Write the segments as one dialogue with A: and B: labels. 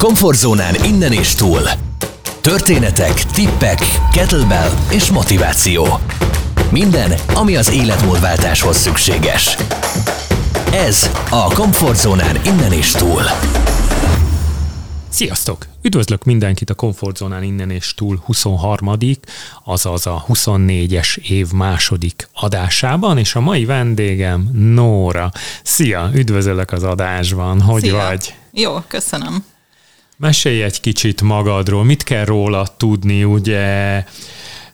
A: Komfortzónán innen és túl. Történetek, tippek, kettlebell és motiváció. Minden, ami az életmódváltáshoz szükséges. Ez a Komfortzónán innen és túl.
B: Sziasztok! Üdvözlök mindenkit a Komfortzónán innen és túl 23 azaz a 24-es év második adásában, és a mai vendégem Nóra. Szia, üdvözöllek az adásban, hogy
C: Szia.
B: vagy?
C: Jó, köszönöm.
B: Mesélj egy kicsit magadról, mit kell róla tudni, ugye?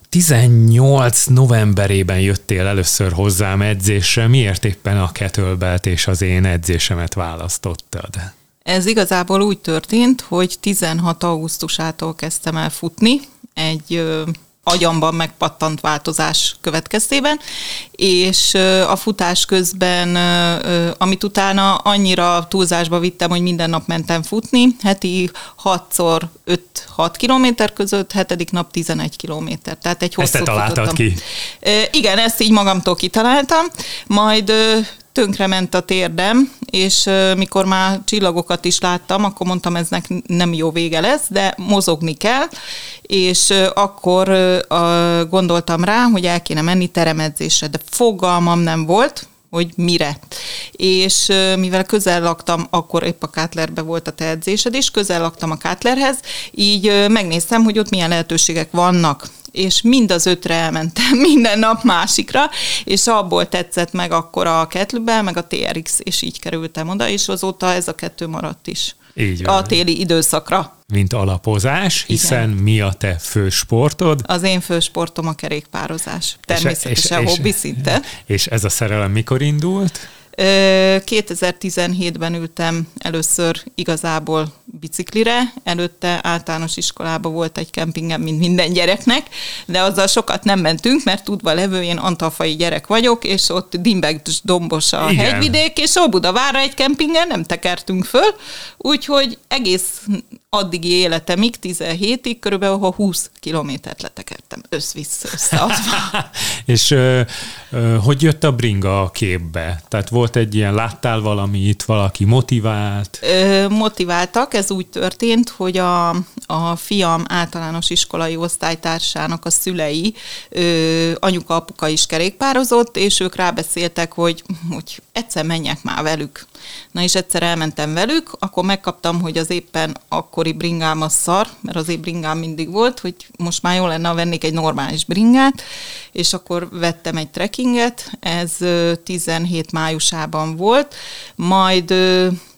B: 18 novemberében jöttél először hozzám edzésre, miért éppen a kettlebelt és az én edzésemet választottad?
C: Ez igazából úgy történt, hogy 16 augusztusától kezdtem el futni. Egy agyamban megpattant változás következtében, és a futás közben, amit utána annyira túlzásba vittem, hogy minden nap mentem futni, heti 6-szor 5-6 kilométer között, hetedik nap 11 kilométer. Tehát egy
B: Ezt te
C: hosszú
B: találtad
C: futottam.
B: ki?
C: Igen, ezt így magamtól kitaláltam, majd tönkrement a térdem, és mikor már csillagokat is láttam, akkor mondtam, eznek nem jó vége lesz, de mozogni kell, és akkor gondoltam rá, hogy el kéne menni teremedzésre, de fogalmam nem volt, hogy mire. És mivel közel laktam, akkor épp a Kátlerbe volt a te edzésed is, közel laktam a Kátlerhez, így megnéztem, hogy ott milyen lehetőségek vannak és mind az ötre elmentem, minden nap másikra, és abból tetszett meg akkor a kettlebell, meg a TRX, és így kerültem oda, és azóta ez a kettő maradt is.
B: Így van.
C: A téli időszakra.
B: Mint alapozás, hiszen mi a te fő sportod?
C: Az én fő sportom a kerékpározás. Természetesen
B: és- és-
C: hobbi szinten.
B: És ez a szerelem mikor indult?
C: Ö, 2017-ben ültem először igazából biciklire, előtte általános iskolában volt egy kempingem, mint minden gyereknek, de azzal sokat nem mentünk, mert tudva levő, én antalfai gyerek vagyok, és ott dimbeg dombos a
B: Igen.
C: hegyvidék, és Óbudavárra egy kempingen nem tekertünk föl, úgyhogy egész addigi életemig, 17-ig, körülbelül ha 20 kilométert letekertem, össz-vissza, összeadva.
B: És ö, ö, hogy jött a bringa a képbe? Tehát volt egy ilyen, láttál valamit, valaki motivált?
C: Ö, motiváltak, ez úgy történt, hogy a, a fiam általános iskolai osztálytársának a szülei, ö, anyuka, apuka is kerékpározott, és ők rábeszéltek, hogy, hogy egyszer menjek már velük. Na és egyszer elmentem velük, akkor megkaptam, hogy az éppen akkori bringám a szar, mert az én bringám mindig volt, hogy most már jó lenne, ha vennék egy normális bringát, és akkor vettem egy trekkinget, ez ö, 17 májusában volt, majd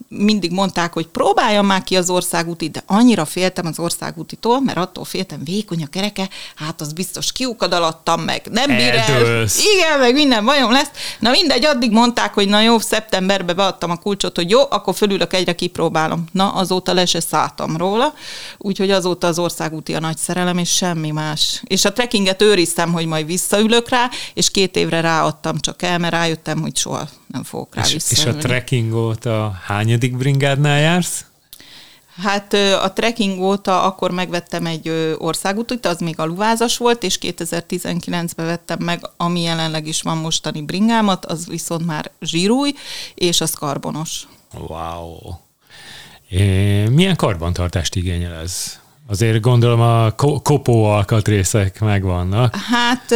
C: mindig mondták, hogy próbáljam már ki az országúti, de annyira féltem az országútitól, mert attól féltem, vékony a kereke, hát az biztos kiukad alattam meg, nem bír el. Igen, meg minden bajom lesz. Na mindegy, addig mondták, hogy na jó, szeptemberbe beadtam a kulcsot, hogy jó, akkor fölülök egyre kipróbálom. Na, azóta le se szálltam róla, úgyhogy azóta az országúti a nagy szerelem, és semmi más. És a trekkinget őriztem, hogy majd visszaülök rá, és két évre ráadtam csak el, mert rájöttem, hogy soha nem fogok rá
B: És, és a trekking óta hányadik bringádnál jársz?
C: Hát a trekking óta akkor megvettem egy ö, országútit, az még aluvázas volt, és 2019-ben vettem meg, ami jelenleg is van mostani bringámat, az viszont már zsírúj, és az karbonos.
B: Wow. É, milyen karbantartást igényel ez? Azért gondolom a ko- kopó alkatrészek megvannak.
C: Hát,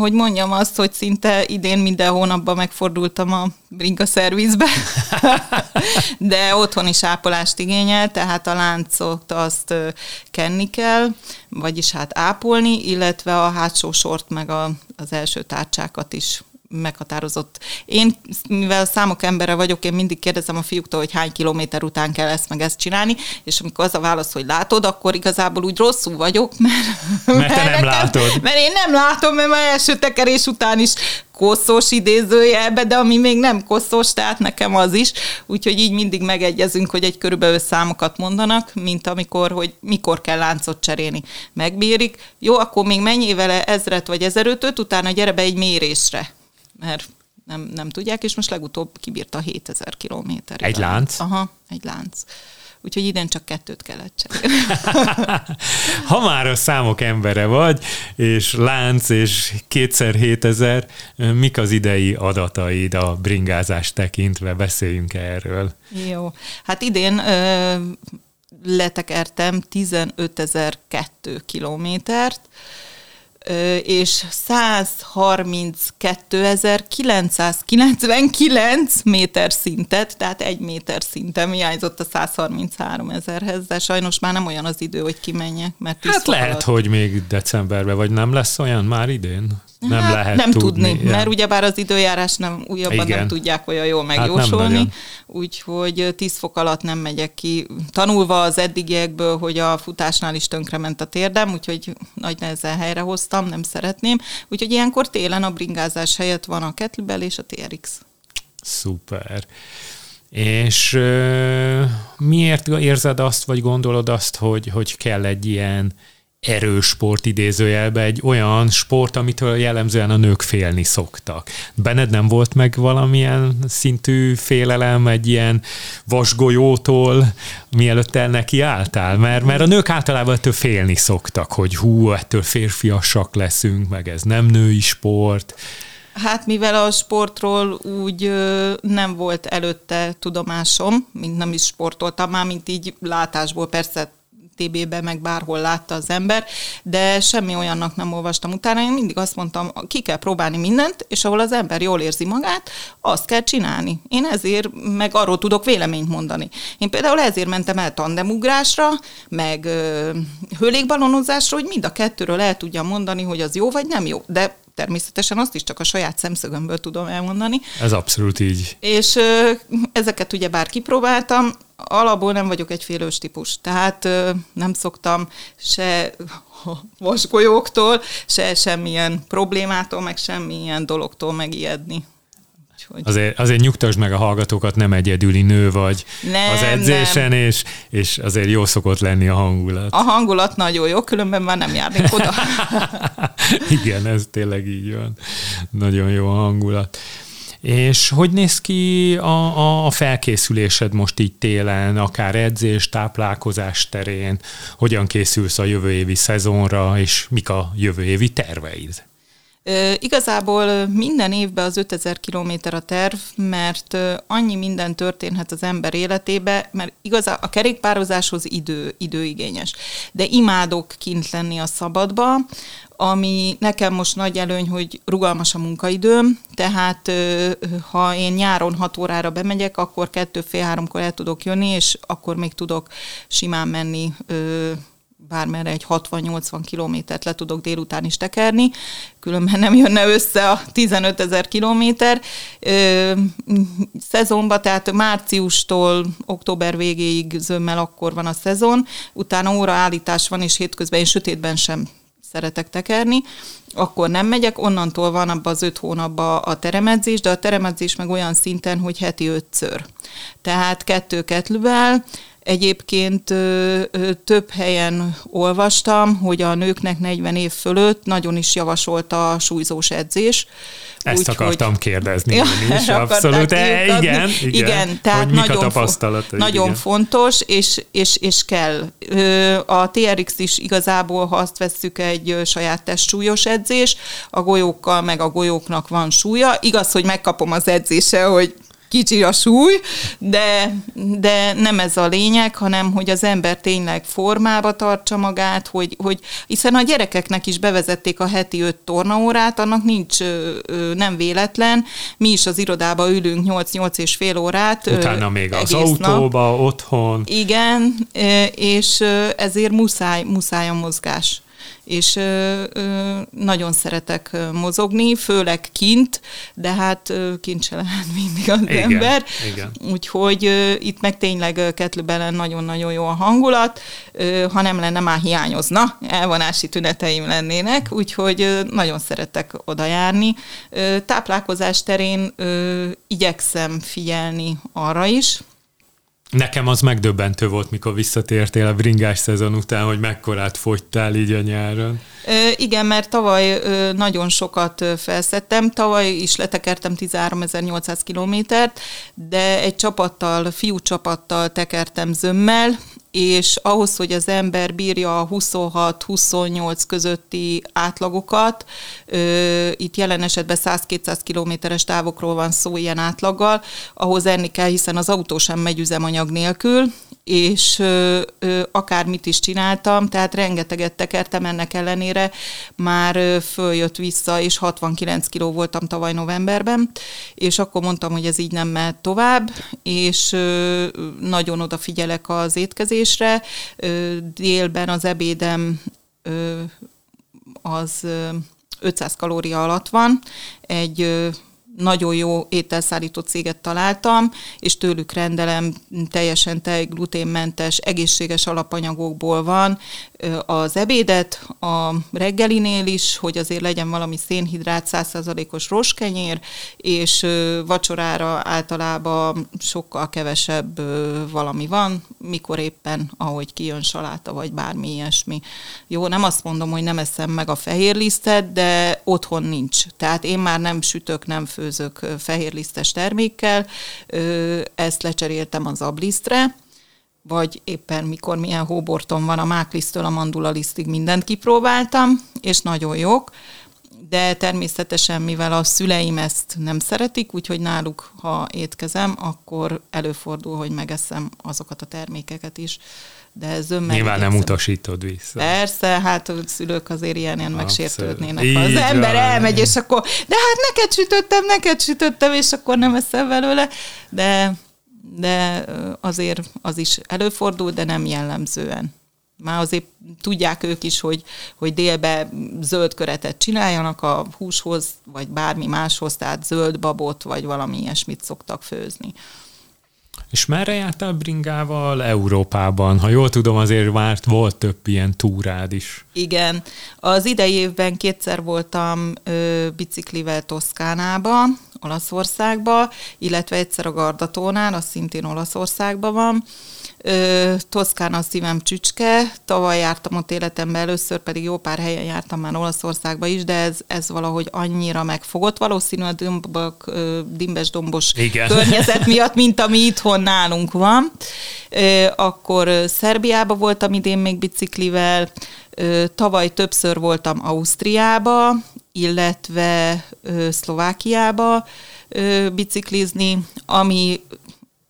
C: hogy mondjam azt, hogy szinte idén minden hónapban megfordultam a bringa szervizbe, de otthon is ápolást igényel, tehát a láncot azt kenni kell, vagyis hát ápolni, illetve a hátsó sort meg a, az első tárcsákat is meghatározott. Én, mivel számok embere vagyok, én mindig kérdezem a fiúktól, hogy hány kilométer után kell ezt meg ezt csinálni, és amikor az a válasz, hogy látod, akkor igazából úgy rosszul vagyok, mert,
B: Mert te nem látod.
C: Mert én nem látom, mert már első tekerés után is koszos idézőjelbe, de ami még nem koszos, tehát nekem az is. Úgyhogy így mindig megegyezünk, hogy egy körülbelül számokat mondanak, mint amikor, hogy mikor kell láncot cserélni. Megbírik. Jó, akkor még mennyi vele ezret vagy ezerötöt, utána gyere be egy mérésre. Mert nem, nem tudják, és most legutóbb kibírta 7000 kilométer.
B: Egy lánc?
C: Aha, egy lánc. Úgyhogy idén csak kettőt kellett cserélni.
B: Ha már a számok embere vagy, és lánc, és kétszer 7000, mik az idei adataid a bringázást tekintve? Beszéljünk erről.
C: Jó. Hát idén ö, letekertem 15.002 kilométert, és 132.999 méter szintet, tehát egy méter szinten hiányzott a 133 ezerhez, de sajnos már nem olyan az idő, hogy kimenjek, mert
B: Hát lehet, alatt. hogy még decemberben, vagy nem lesz olyan már idén?
C: Nem hát, lehet nem tudni, tudni mert ugyebár az időjárás nem újabban Igen. nem tudják olyan jól megjósolni, hát úgyhogy 10 fok alatt nem megyek ki. Tanulva az eddigiekből, hogy a futásnál is tönkrement a térdem, úgyhogy nagy nehezen helyrehoztam, nem szeretném. Úgyhogy ilyenkor télen a bringázás helyett van a kettlebell és a TRX.
B: Szuper. És euh, miért érzed azt, vagy gondolod azt, hogy, hogy kell egy ilyen erős sport idézőjelbe, egy olyan sport, amitől jellemzően a nők félni szoktak. Benned nem volt meg valamilyen szintű félelem egy ilyen vasgolyótól, mielőtt el neki álltál? Mert, mert a nők általában ettől félni szoktak, hogy hú, ettől férfiasak leszünk, meg ez nem női sport.
C: Hát mivel a sportról úgy ö, nem volt előtte tudomásom, mint nem is sportoltam, már mint így látásból persze TB-be, meg bárhol látta az ember, de semmi olyannak nem olvastam utána. Én mindig azt mondtam, ki kell próbálni mindent, és ahol az ember jól érzi magát, azt kell csinálni. Én ezért meg arról tudok véleményt mondani. Én például ezért mentem el tandemugrásra, meg ö, hőlékbalonozásra, hogy mind a kettőről el tudjam mondani, hogy az jó vagy nem jó. De természetesen azt is csak a saját szemszögömből tudom elmondani.
B: Ez abszolút így.
C: És ezeket ugye bár kipróbáltam, alapból nem vagyok egy félős típus, tehát nem szoktam se vasgolyóktól, se semmilyen problémától, meg semmilyen dologtól megijedni.
B: Úgyhogy... Azért, azért nyugtasd meg a hallgatókat, nem egyedüli nő vagy nem, az edzésen, nem. És, és azért jó szokott lenni a hangulat.
C: A hangulat nagyon jó, különben már nem járnék oda.
B: Igen, ez tényleg így van. Nagyon jó a hangulat. És hogy néz ki a, a felkészülésed most így télen, akár edzés, táplálkozás terén? Hogyan készülsz a jövő évi szezonra, és mik a jövő évi terveid?
C: Igazából minden évben az 5000 kilométer a terv, mert annyi minden történhet az ember életébe, mert igazán a kerékpározáshoz idő, időigényes. De imádok kint lenni a szabadba, ami nekem most nagy előny, hogy rugalmas a munkaidőm, tehát ha én nyáron 6 órára bemegyek, akkor kettő fél háromkor el tudok jönni, és akkor még tudok simán menni bármerre egy 60-80 kilométert le tudok délután is tekerni, különben nem jönne össze a 15 ezer kilométer szezonba, tehát márciustól október végéig zömmel akkor van a szezon, utána óraállítás van, és hétközben én sötétben sem szeretek tekerni, akkor nem megyek, onnantól van abban az öt hónapban a teremedzés, de a teremedzés meg olyan szinten, hogy heti ötször. Tehát kettő ketlővel, Egyébként több helyen olvastam, hogy a nőknek 40 év fölött nagyon is javasolta a súlyzós edzés.
B: Ezt úgy, akartam hogy... kérdezni ja, én is, abszolút. E, igen, igen,
C: igen, tehát hogy nagyon, fo- nagyon igen. fontos, és, és, és kell. A TRX is igazából, ha azt vesszük, egy saját testsúlyos edzés, a golyókkal meg a golyóknak van súlya. Igaz, hogy megkapom az edzése, hogy kicsi a súly, de, de nem ez a lényeg, hanem hogy az ember tényleg formába tartsa magát, hogy, hogy hiszen a gyerekeknek is bevezették a heti öt tornaórát, annak nincs nem véletlen. Mi is az irodába ülünk 8-8 és fél órát.
B: Utána még az autóba, nap. otthon.
C: Igen, és ezért muszáj, muszáj a mozgás és nagyon szeretek mozogni, főleg kint, de hát kint se lehet mindig az igen, ember. Igen. Úgyhogy itt meg tényleg Ketlőbelen nagyon-nagyon jó a hangulat, ha nem lenne, már hiányozna, elvonási tüneteim lennének, úgyhogy nagyon szeretek oda járni. Táplálkozás terén igyekszem figyelni arra is,
B: Nekem az megdöbbentő volt, mikor visszatértél a bringás szezon után, hogy mekkorát fogytál így a nyáron.
C: Igen, mert tavaly nagyon sokat felszettem, tavaly is letekertem 13.800 kilométert, de egy csapattal, fiú csapattal tekertem zömmel, és ahhoz, hogy az ember bírja a 26-28 közötti átlagokat, itt jelen esetben 100-200 kilométeres távokról van szó ilyen átlaggal, ahhoz enni kell, hiszen az autó sem megy üzemanyag nélkül, és ö, ö, akármit is csináltam, tehát rengeteget tekertem ennek ellenére, már ö, följött vissza, és 69 kiló voltam tavaly novemberben, és akkor mondtam, hogy ez így nem mehet tovább, és ö, nagyon odafigyelek az étkezésre. Ö, délben az ebédem ö, az 500 kalória alatt van, egy nagyon jó ételszállító céget találtam, és tőlük rendelem teljesen tej, gluténmentes, egészséges alapanyagokból van az ebédet, a reggelinél is, hogy azért legyen valami szénhidrát, 100%-os roskenyér, és vacsorára általában sokkal kevesebb valami van, mikor éppen, ahogy kijön saláta, vagy bármi ilyesmi. Jó, nem azt mondom, hogy nem eszem meg a fehér lisztet, de otthon nincs. Tehát én már nem sütök, nem főzök fehérlisztes termékkel, ezt lecseréltem az ablisztre, vagy éppen mikor milyen hóborton van a máklisztől a mandulalisztig mindent kipróbáltam, és nagyon jók, de természetesen, mivel a szüleim ezt nem szeretik, úgyhogy náluk, ha étkezem, akkor előfordul, hogy megeszem azokat a termékeket is. De ez
B: Nyilván nem utasítod vissza.
C: Persze, hát a szülők azért ilyen, megsértődnének. Ha az ember van. elmegy, és akkor, de hát neked sütöttem, neked sütöttem, és akkor nem eszem belőle, de de azért az is előfordul, de nem jellemzően. Már azért tudják ők is, hogy, hogy délbe zöld köretet csináljanak a húshoz, vagy bármi máshoz, tehát zöld babot, vagy valami ilyesmit szoktak főzni.
B: És merre jártál bringával Európában? Ha jól tudom, azért már volt több ilyen túrád is.
C: Igen. Az idei évben kétszer voltam ö, biciklivel Toszkánába, Olaszországba, illetve egyszer a Gardatónál, az szintén Olaszországban van. Toszkán a szívem csücske, tavaly jártam ott életemben először, pedig jó pár helyen jártam már Olaszországba is, de ez, ez valahogy annyira megfogott, valószínű a dimbak, dimbes dombos Igen. környezet miatt, mint ami itthon nálunk van. Akkor Szerbiába voltam idén még biciklivel, tavaly többször voltam Ausztriába, illetve Szlovákiába biciklizni, ami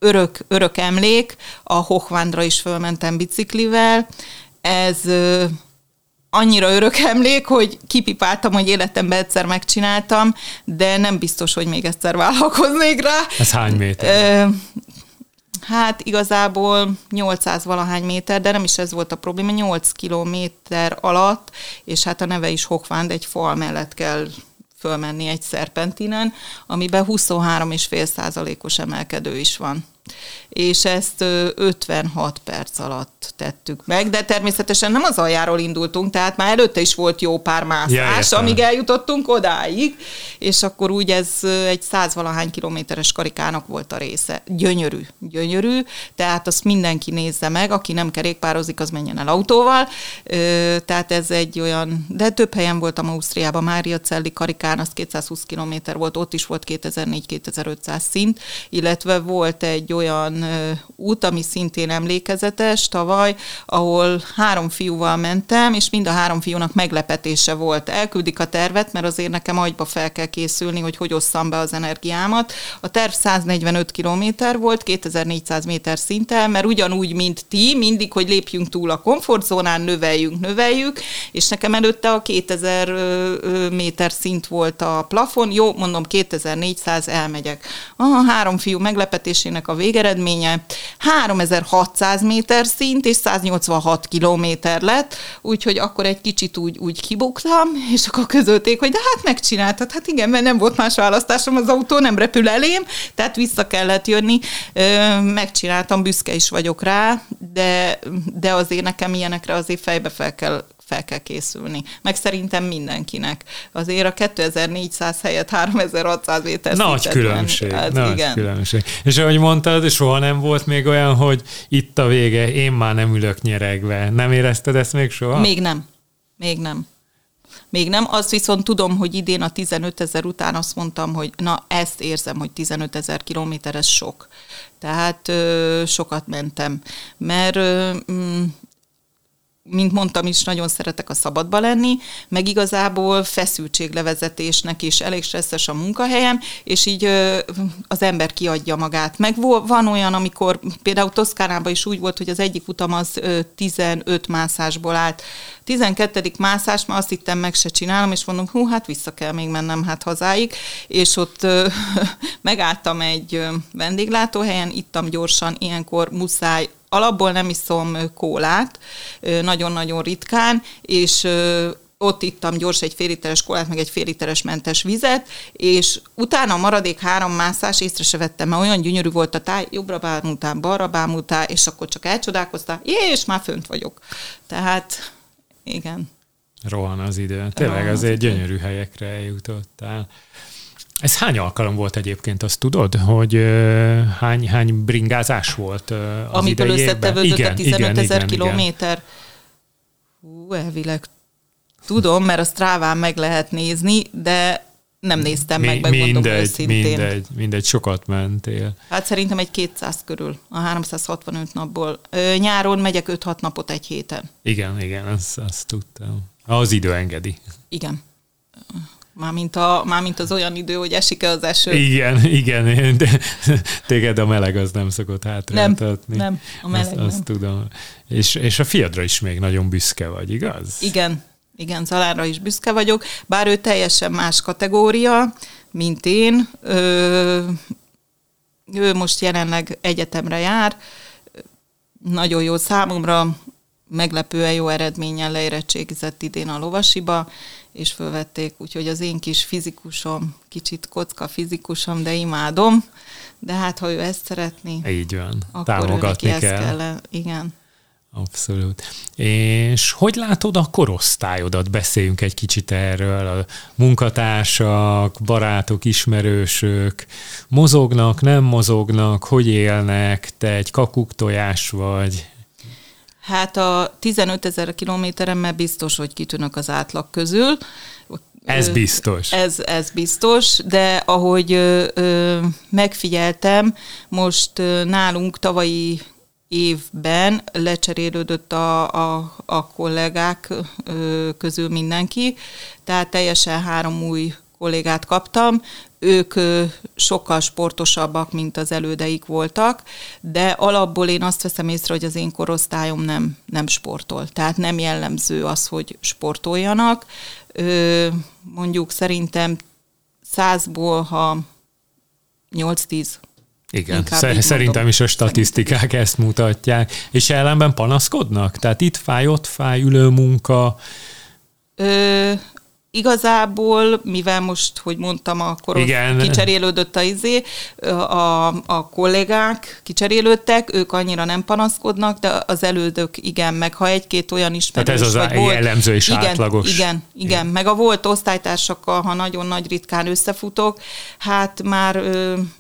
C: örök, örök emlék, a Hochwandra is fölmentem biciklivel. Ez annyira örök emlék, hogy kipipáltam, hogy életemben egyszer megcsináltam, de nem biztos, hogy még egyszer vállalkoznék rá.
B: Ez hány méter?
C: Hát igazából 800 valahány méter, de nem is ez volt a probléma, 8 kilométer alatt, és hát a neve is Hochwand, egy fal mellett kell fölmenni egy szerpentinen, amiben 23,5 százalékos emelkedő is van és ezt 56 perc alatt tettük meg, de természetesen nem az aljáról indultunk, tehát már előtte is volt jó pár mászás, ja, amíg eljutottunk odáig, és akkor úgy ez egy százvalahány kilométeres karikának volt a része. Gyönyörű, gyönyörű, tehát azt mindenki nézze meg, aki nem kerékpározik, az menjen el autóval, tehát ez egy olyan, de több helyen voltam Ausztriában, Mária Celli karikán, az 220 kilométer volt, ott is volt 2400-2500 szint, illetve volt egy olyan út, ami szintén emlékezetes tavaly, ahol három fiúval mentem, és mind a három fiúnak meglepetése volt. Elküldik a tervet, mert azért nekem agyba fel kell készülni, hogy hogy osszam be az energiámat. A terv 145 km volt, 2400 méter szinten, mert ugyanúgy, mint ti, mindig, hogy lépjünk túl a komfortzónán, növeljünk, növeljük, és nekem előtte a 2000 méter szint volt a plafon, jó, mondom 2400, elmegyek. A három fiú meglepetésének a végeredménye 3600 méter szint és 186 kilométer lett, úgyhogy akkor egy kicsit úgy, úgy kibuktam, és akkor közölték, hogy de hát megcsináltad. Hát igen, mert nem volt más választásom, az autó nem repül elém, tehát vissza kellett jönni. Megcsináltam, büszke is vagyok rá, de, de azért nekem ilyenekre azért fejbe fel kell fel kell készülni. Meg szerintem mindenkinek. Azért a 2400 helyett 3600 méter
B: Nagy különbség. Hát, nagy igen. különbség. És ahogy mondtad, soha nem volt még olyan, hogy itt a vége, én már nem ülök nyeregve. Nem érezted ezt még soha?
C: Még nem. Még nem. Még nem, azt viszont tudom, hogy idén a 15 ezer után azt mondtam, hogy na ezt érzem, hogy 15 ezer kilométer, ez sok. Tehát ö, sokat mentem. Mert ö, mm, mint mondtam is, nagyon szeretek a szabadba lenni, meg igazából feszültséglevezetésnek is elég stresszes a munkahelyem, és így az ember kiadja magát. Meg van olyan, amikor például Toszkánában is úgy volt, hogy az egyik utam az 15 mászásból állt. 12. mászás, már azt hittem meg se csinálom, és mondom, hú, hát vissza kell még mennem hát hazáig, és ott megálltam egy vendéglátóhelyen, ittam gyorsan, ilyenkor muszáj alapból nem iszom kólát, nagyon-nagyon ritkán, és ott ittam gyors egy fél literes kolát, meg egy fél literes mentes vizet, és utána a maradék három mászás észre se vettem, mert olyan gyönyörű volt a táj, jobbra bámultál, balra bámultál, és akkor csak elcsodálkoztál, és már fönt vagyok. Tehát, igen.
B: Rohan az idő. Tényleg Rohan azért az gyönyörű helyekre eljutottál. Ez hány alkalom volt egyébként, azt tudod, hogy uh, hány, hány bringázás volt uh, az
C: Amiből összetevődött a 15 ezer kilométer. Hú, elvileg tudom, mert a Stráván meg lehet nézni, de nem néztem Mi, meg, megmondom mindegy, őszintén.
B: Mindegy, mindegy, sokat mentél.
C: Hát szerintem egy 200 körül, a 365 napból. Ö, nyáron megyek 5-6 napot egy héten.
B: Igen, igen, azt, azt tudtam. Az idő engedi.
C: Igen. Mármint, a, mármint az olyan idő, hogy esik-e az eső.
B: Igen, igen, de téged a meleg az nem szokott hátráltatni.
C: Nem, nem, a meleg
B: azt,
C: nem.
B: azt tudom. És, és a fiadra is még nagyon büszke vagy, igaz?
C: Igen, igen, Zalánra is büszke vagyok, bár ő teljesen más kategória, mint én. Ö, ő most jelenleg egyetemre jár, nagyon jó számomra, meglepően jó eredménnyel leérettségizett idén a lovasiba, és fölvették, úgyhogy az én kis fizikusom, kicsit kocka fizikusom, de imádom, de hát ha ő ezt szeretné,
B: így van, akkor támogatni kell. kell.
C: Igen.
B: Abszolút. És hogy látod a korosztályodat? Beszéljünk egy kicsit erről. A munkatársak, barátok, ismerősök mozognak, nem mozognak, hogy élnek? Te egy kakuktojás vagy?
C: Hát a 15 ezer kilométeremmel biztos, hogy kitűnök az átlag közül.
B: Ez biztos.
C: Ez, ez biztos, de ahogy ö, ö, megfigyeltem, most ö, nálunk tavalyi évben lecserélődött a, a, a kollégák ö, közül mindenki, tehát teljesen három új kollégát kaptam, ők sokkal sportosabbak, mint az elődeik voltak, de alapból én azt veszem észre, hogy az én korosztályom nem, nem sportol. Tehát nem jellemző az, hogy sportoljanak. Mondjuk szerintem százból, ha 8-10
B: igen, szerintem is a statisztikák szerintem. ezt mutatják. És ellenben panaszkodnak? Tehát itt fáj, ott fáj, ülő munka.
C: Ö, igazából, mivel most, hogy mondtam, akkor Igen. kicserélődött a izé, a, a kollégák kicserélődtek, ők annyira nem panaszkodnak, de az elődök igen, meg ha egy-két olyan ismerős
B: Tehát ez az vagy volt, jellemző és
C: igen,
B: átlagos.
C: Igen, igen, igen, meg a volt osztálytársakkal, ha nagyon nagy ritkán összefutok, hát már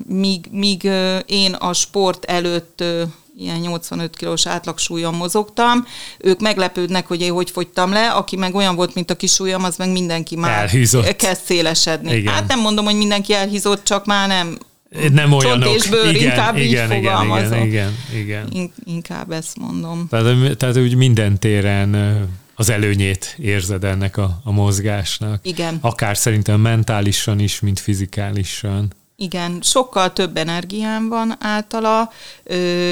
C: míg, míg én a sport előtt ilyen 85 kilós átlagsúlyon mozogtam. Ők meglepődnek, hogy én hogy fogytam le, aki meg olyan volt, mint a kisúlyom, az meg mindenki már
B: elhízott.
C: kezd szélesedni. Igen. Hát nem mondom, hogy mindenki elhízott, csak már nem
B: nem olyanok.
C: Csont és bőr,
B: igen,
C: inkább
B: igen,
C: így
B: igen, igen, igen, igen.
C: In, inkább ezt mondom.
B: Tehát, tehát úgy minden téren az előnyét érzed ennek a, a mozgásnak.
C: Igen.
B: Akár szerintem mentálisan is, mint fizikálisan.
C: Igen, sokkal több energiám van általa,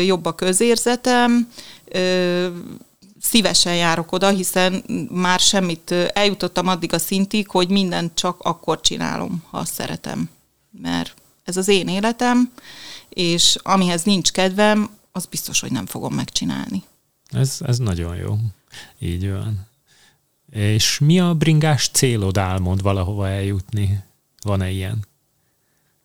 C: jobb a közérzetem, szívesen járok oda, hiszen már semmit, eljutottam addig a szintig, hogy mindent csak akkor csinálom, ha szeretem. Mert ez az én életem, és amihez nincs kedvem, az biztos, hogy nem fogom megcsinálni.
B: Ez, ez nagyon jó. Így van. És mi a bringás célod, álmod valahova eljutni? Van-e ilyen?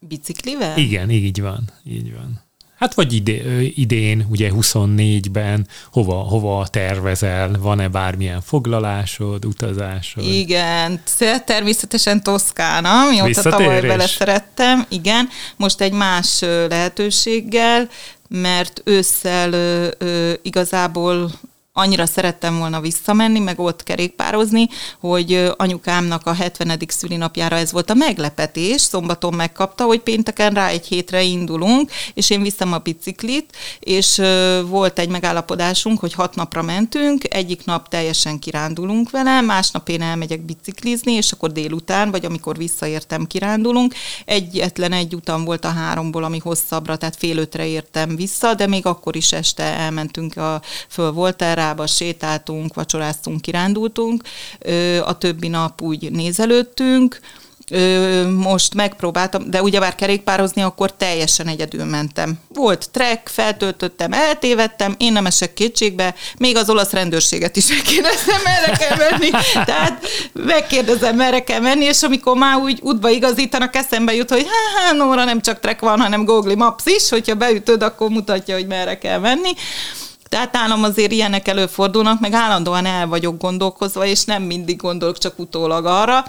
C: Biciklivel?
B: Igen, így van, így van. Hát vagy idé, idén, ugye 24-ben, hova, hova tervezel, van-e bármilyen foglalásod, utazásod?
C: Igen, természetesen Toszkána, mióta tavaly vele szerettem, igen. Most egy más lehetőséggel, mert ősszel ö, ö, igazából annyira szerettem volna visszamenni, meg ott kerékpározni, hogy anyukámnak a 70. szülinapjára ez volt a meglepetés, szombaton megkapta, hogy pénteken rá egy hétre indulunk, és én viszem a biciklit, és volt egy megállapodásunk, hogy hat napra mentünk, egyik nap teljesen kirándulunk vele, másnap én elmegyek biciklizni, és akkor délután, vagy amikor visszaértem, kirándulunk. Egyetlen egy utam volt a háromból, ami hosszabbra, tehát fél ötre értem vissza, de még akkor is este elmentünk, a, föl volt erre, Karába sétáltunk, vacsoráztunk, kirándultunk, a többi nap úgy nézelődtünk, most megpróbáltam, de ugyebár kerékpározni, akkor teljesen egyedül mentem. Volt trek, feltöltöttem, eltévedtem, én nem esek kétségbe, még az olasz rendőrséget is megkérdeztem, merre kell menni. Tehát megkérdezem, merre kell menni, és amikor már úgy útba igazítanak, eszembe jut, hogy hát, Nóra nem csak trek van, hanem Google Maps is, hogyha beütöd, akkor mutatja, hogy merre kell menni. Tehát nálam azért ilyenek előfordulnak, meg állandóan el vagyok gondolkozva, és nem mindig gondolok csak utólag arra.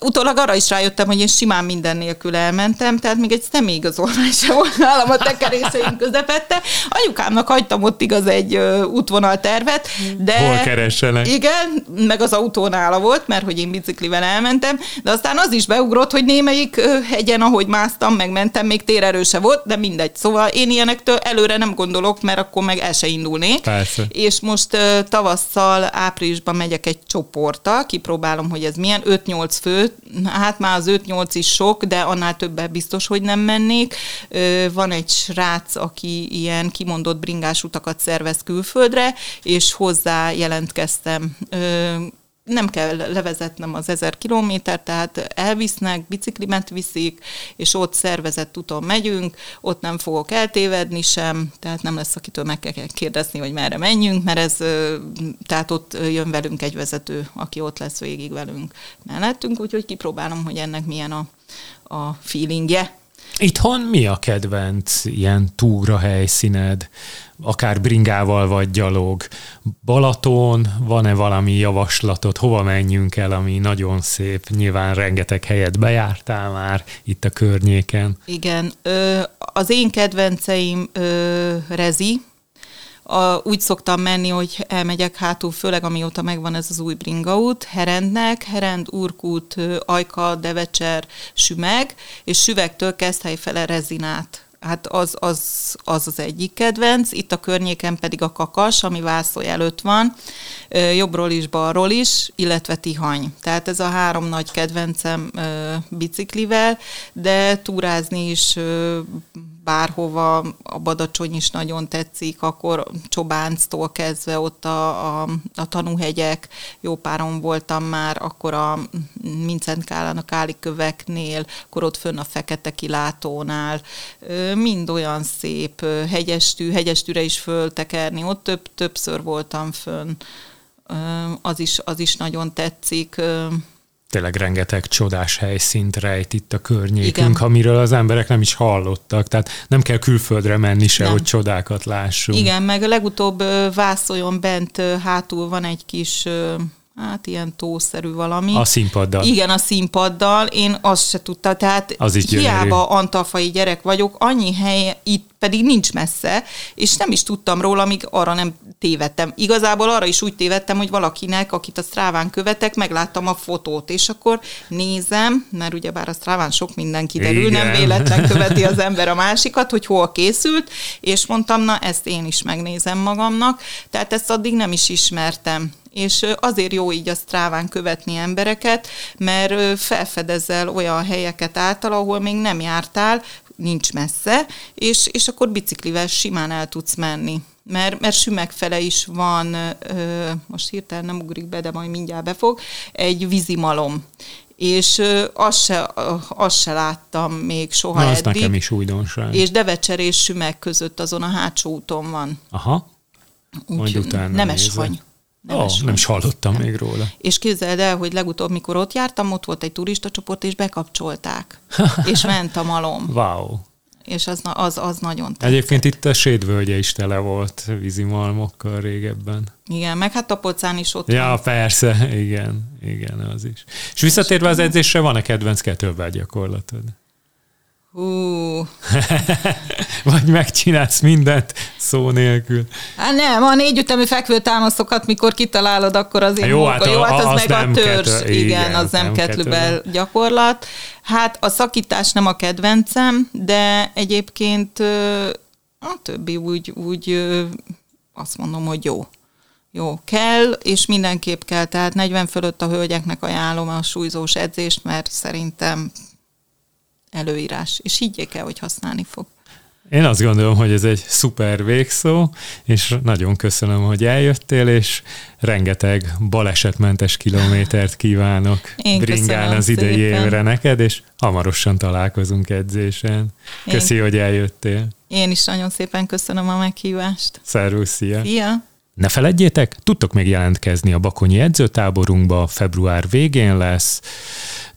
C: Utólag arra is rájöttem, hogy én simán minden nélkül elmentem, tehát még egy személyigazolvány sem volt nálam a tekeréseim közepette. Anyukámnak hagytam ott igaz egy útvonal tervet, de...
B: Hol keressenek?
C: Igen, meg az autó nála volt, mert hogy én biciklivel elmentem, de aztán az is beugrott, hogy némelyik hegyen, ahogy másztam, megmentem, még térerőse volt, de mindegy. Szóval én ilyenektől előre nem gondolok, mert akkor meg el se indul indulnék.
B: Persze.
C: És most uh, tavasszal, áprilisban megyek egy csoporttal, kipróbálom, hogy ez milyen, 5-8 fő, hát már az 5-8 is sok, de annál többet biztos, hogy nem mennék. Uh, van egy srác, aki ilyen kimondott bringás utakat szervez külföldre, és hozzá jelentkeztem. Uh, nem kell levezetnem az ezer kilométer, tehát elvisznek, biciklimet viszik, és ott szervezett úton megyünk, ott nem fogok eltévedni sem, tehát nem lesz, akitől meg kell kérdezni, hogy merre menjünk, mert ez, tehát ott jön velünk egy vezető, aki ott lesz végig velünk mellettünk, úgyhogy kipróbálom, hogy ennek milyen a, a feelingje.
B: Itthon mi a kedvenc ilyen túra helyszíned? Akár bringával vagy gyalog. Balaton, van-e valami javaslatod? Hova menjünk el, ami nagyon szép? Nyilván rengeteg helyet bejártál már itt a környéken.
C: Igen. Az én kedvenceim Rezi, a, úgy szoktam menni, hogy elmegyek hátul, főleg amióta megvan ez az új bringaút, Herendnek, Herend, Urkút, Ajka, Devecser, Sümeg, és Süvegtől fele Rezinát hát az, az, az az egyik kedvenc, itt a környéken pedig a kakas, ami Vászló előtt van, jobbról is, balról is, illetve Tihany. Tehát ez a három nagy kedvencem biciklivel, de túrázni is bárhova, a Badacsony is nagyon tetszik, akkor Csobánctól kezdve ott a, a, a tanúhegyek, jó páron voltam már, akkor a Mincent Kálán a Káli köveknél, akkor ott fönn a Fekete kilátónál, mind olyan szép, hegyestű, hegyestűre is föltekerni, ott több, többször voltam fönn, az is, az is nagyon tetszik,
B: tényleg rengeteg csodás helyszínt rejt itt a környékünk, Igen. amiről az emberek nem is hallottak. Tehát nem kell külföldre menni se, nem. hogy csodákat lássunk.
C: Igen, meg a legutóbb Vászoljon bent hátul van egy kis hát ilyen tószerű valami.
B: A színpaddal.
C: Igen, a színpaddal. Én azt se tudtam, tehát
B: az is
C: hiába gyönyörű. antalfai gyerek vagyok, annyi hely itt pedig nincs messze, és nem is tudtam róla, amíg arra nem tévedtem. Igazából arra is úgy tévedtem, hogy valakinek, akit a Stráván követek, megláttam a fotót, és akkor nézem, mert ugyebár a Stráván sok minden kiderül, Igen. nem véletlen követi az ember a másikat, hogy hol készült, és mondtam, na ezt én is megnézem magamnak, tehát ezt addig nem is ismertem és azért jó így a Stráván követni embereket, mert felfedezel olyan helyeket által, ahol még nem jártál, nincs messze, és, és akkor biciklivel simán el tudsz menni. Mert, mert sümegfele is van, most hirtelen nem ugrik be, de majd mindjárt befog, egy vízimalom és azt se, azt se láttam még soha
B: Na,
C: eddig.
B: nekem is újdonság.
C: És Devecser és Sümeg között azon a hátsó úton van.
B: Aha. Úgy, Majd utána
C: Nemes fany.
B: Nem, oh, nem is hallottam nem. még róla.
C: És képzeld el, hogy legutóbb, mikor ott jártam, ott volt egy turista csoport, és bekapcsolták. és ment a malom.
B: Wow.
C: És az, az, az nagyon tetszett.
B: Egyébként itt a Sédvölgye is tele volt vízimalmokkal régebben.
C: Igen, meg hát Tapolcán is ott
B: Ja, van. persze, igen, igen, az is. És visszatérve az edzésre, van-e kedvenc kettlebell gyakorlatod?
C: Hú.
B: Vagy megcsinálsz mindent szó nélkül.
C: Hát nem, a négy ütemű fekvő támaszokat, mikor kitalálod, akkor az én
B: jó, hát,
C: jó, hát az, az meg a törzs,
B: kető,
C: igen,
B: igen,
C: az nem,
B: nem
C: ketlőbel gyakorlat. Hát a szakítás nem a kedvencem, de egyébként a többi úgy, úgy azt mondom, hogy jó. Jó, kell, és mindenképp kell, tehát 40 fölött a hölgyeknek ajánlom a súlyzós edzést, mert szerintem előírás, és higgyék el, hogy használni fog.
B: Én azt gondolom, hogy ez egy szuper végszó, és nagyon köszönöm, hogy eljöttél, és rengeteg balesetmentes kilométert kívánok
C: Én
B: bringán az idei
C: szépen.
B: évre neked, és hamarosan találkozunk edzésen. Köszi, Én... hogy eljöttél.
C: Én is nagyon szépen köszönöm a meghívást.
B: Szervusz, szia!
C: Szia!
B: Ne feledjétek, tudtok még jelentkezni a Bakonyi edzőtáborunkba, február végén lesz,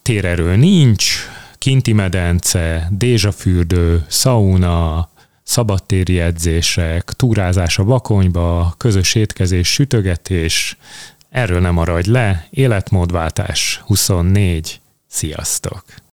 B: térerő nincs, kinti medence, dézsafürdő, sauna, szabadtéri edzések, túrázás a bakonyba, közös étkezés, sütögetés. Erről nem maradj le, életmódváltás 24. Sziasztok!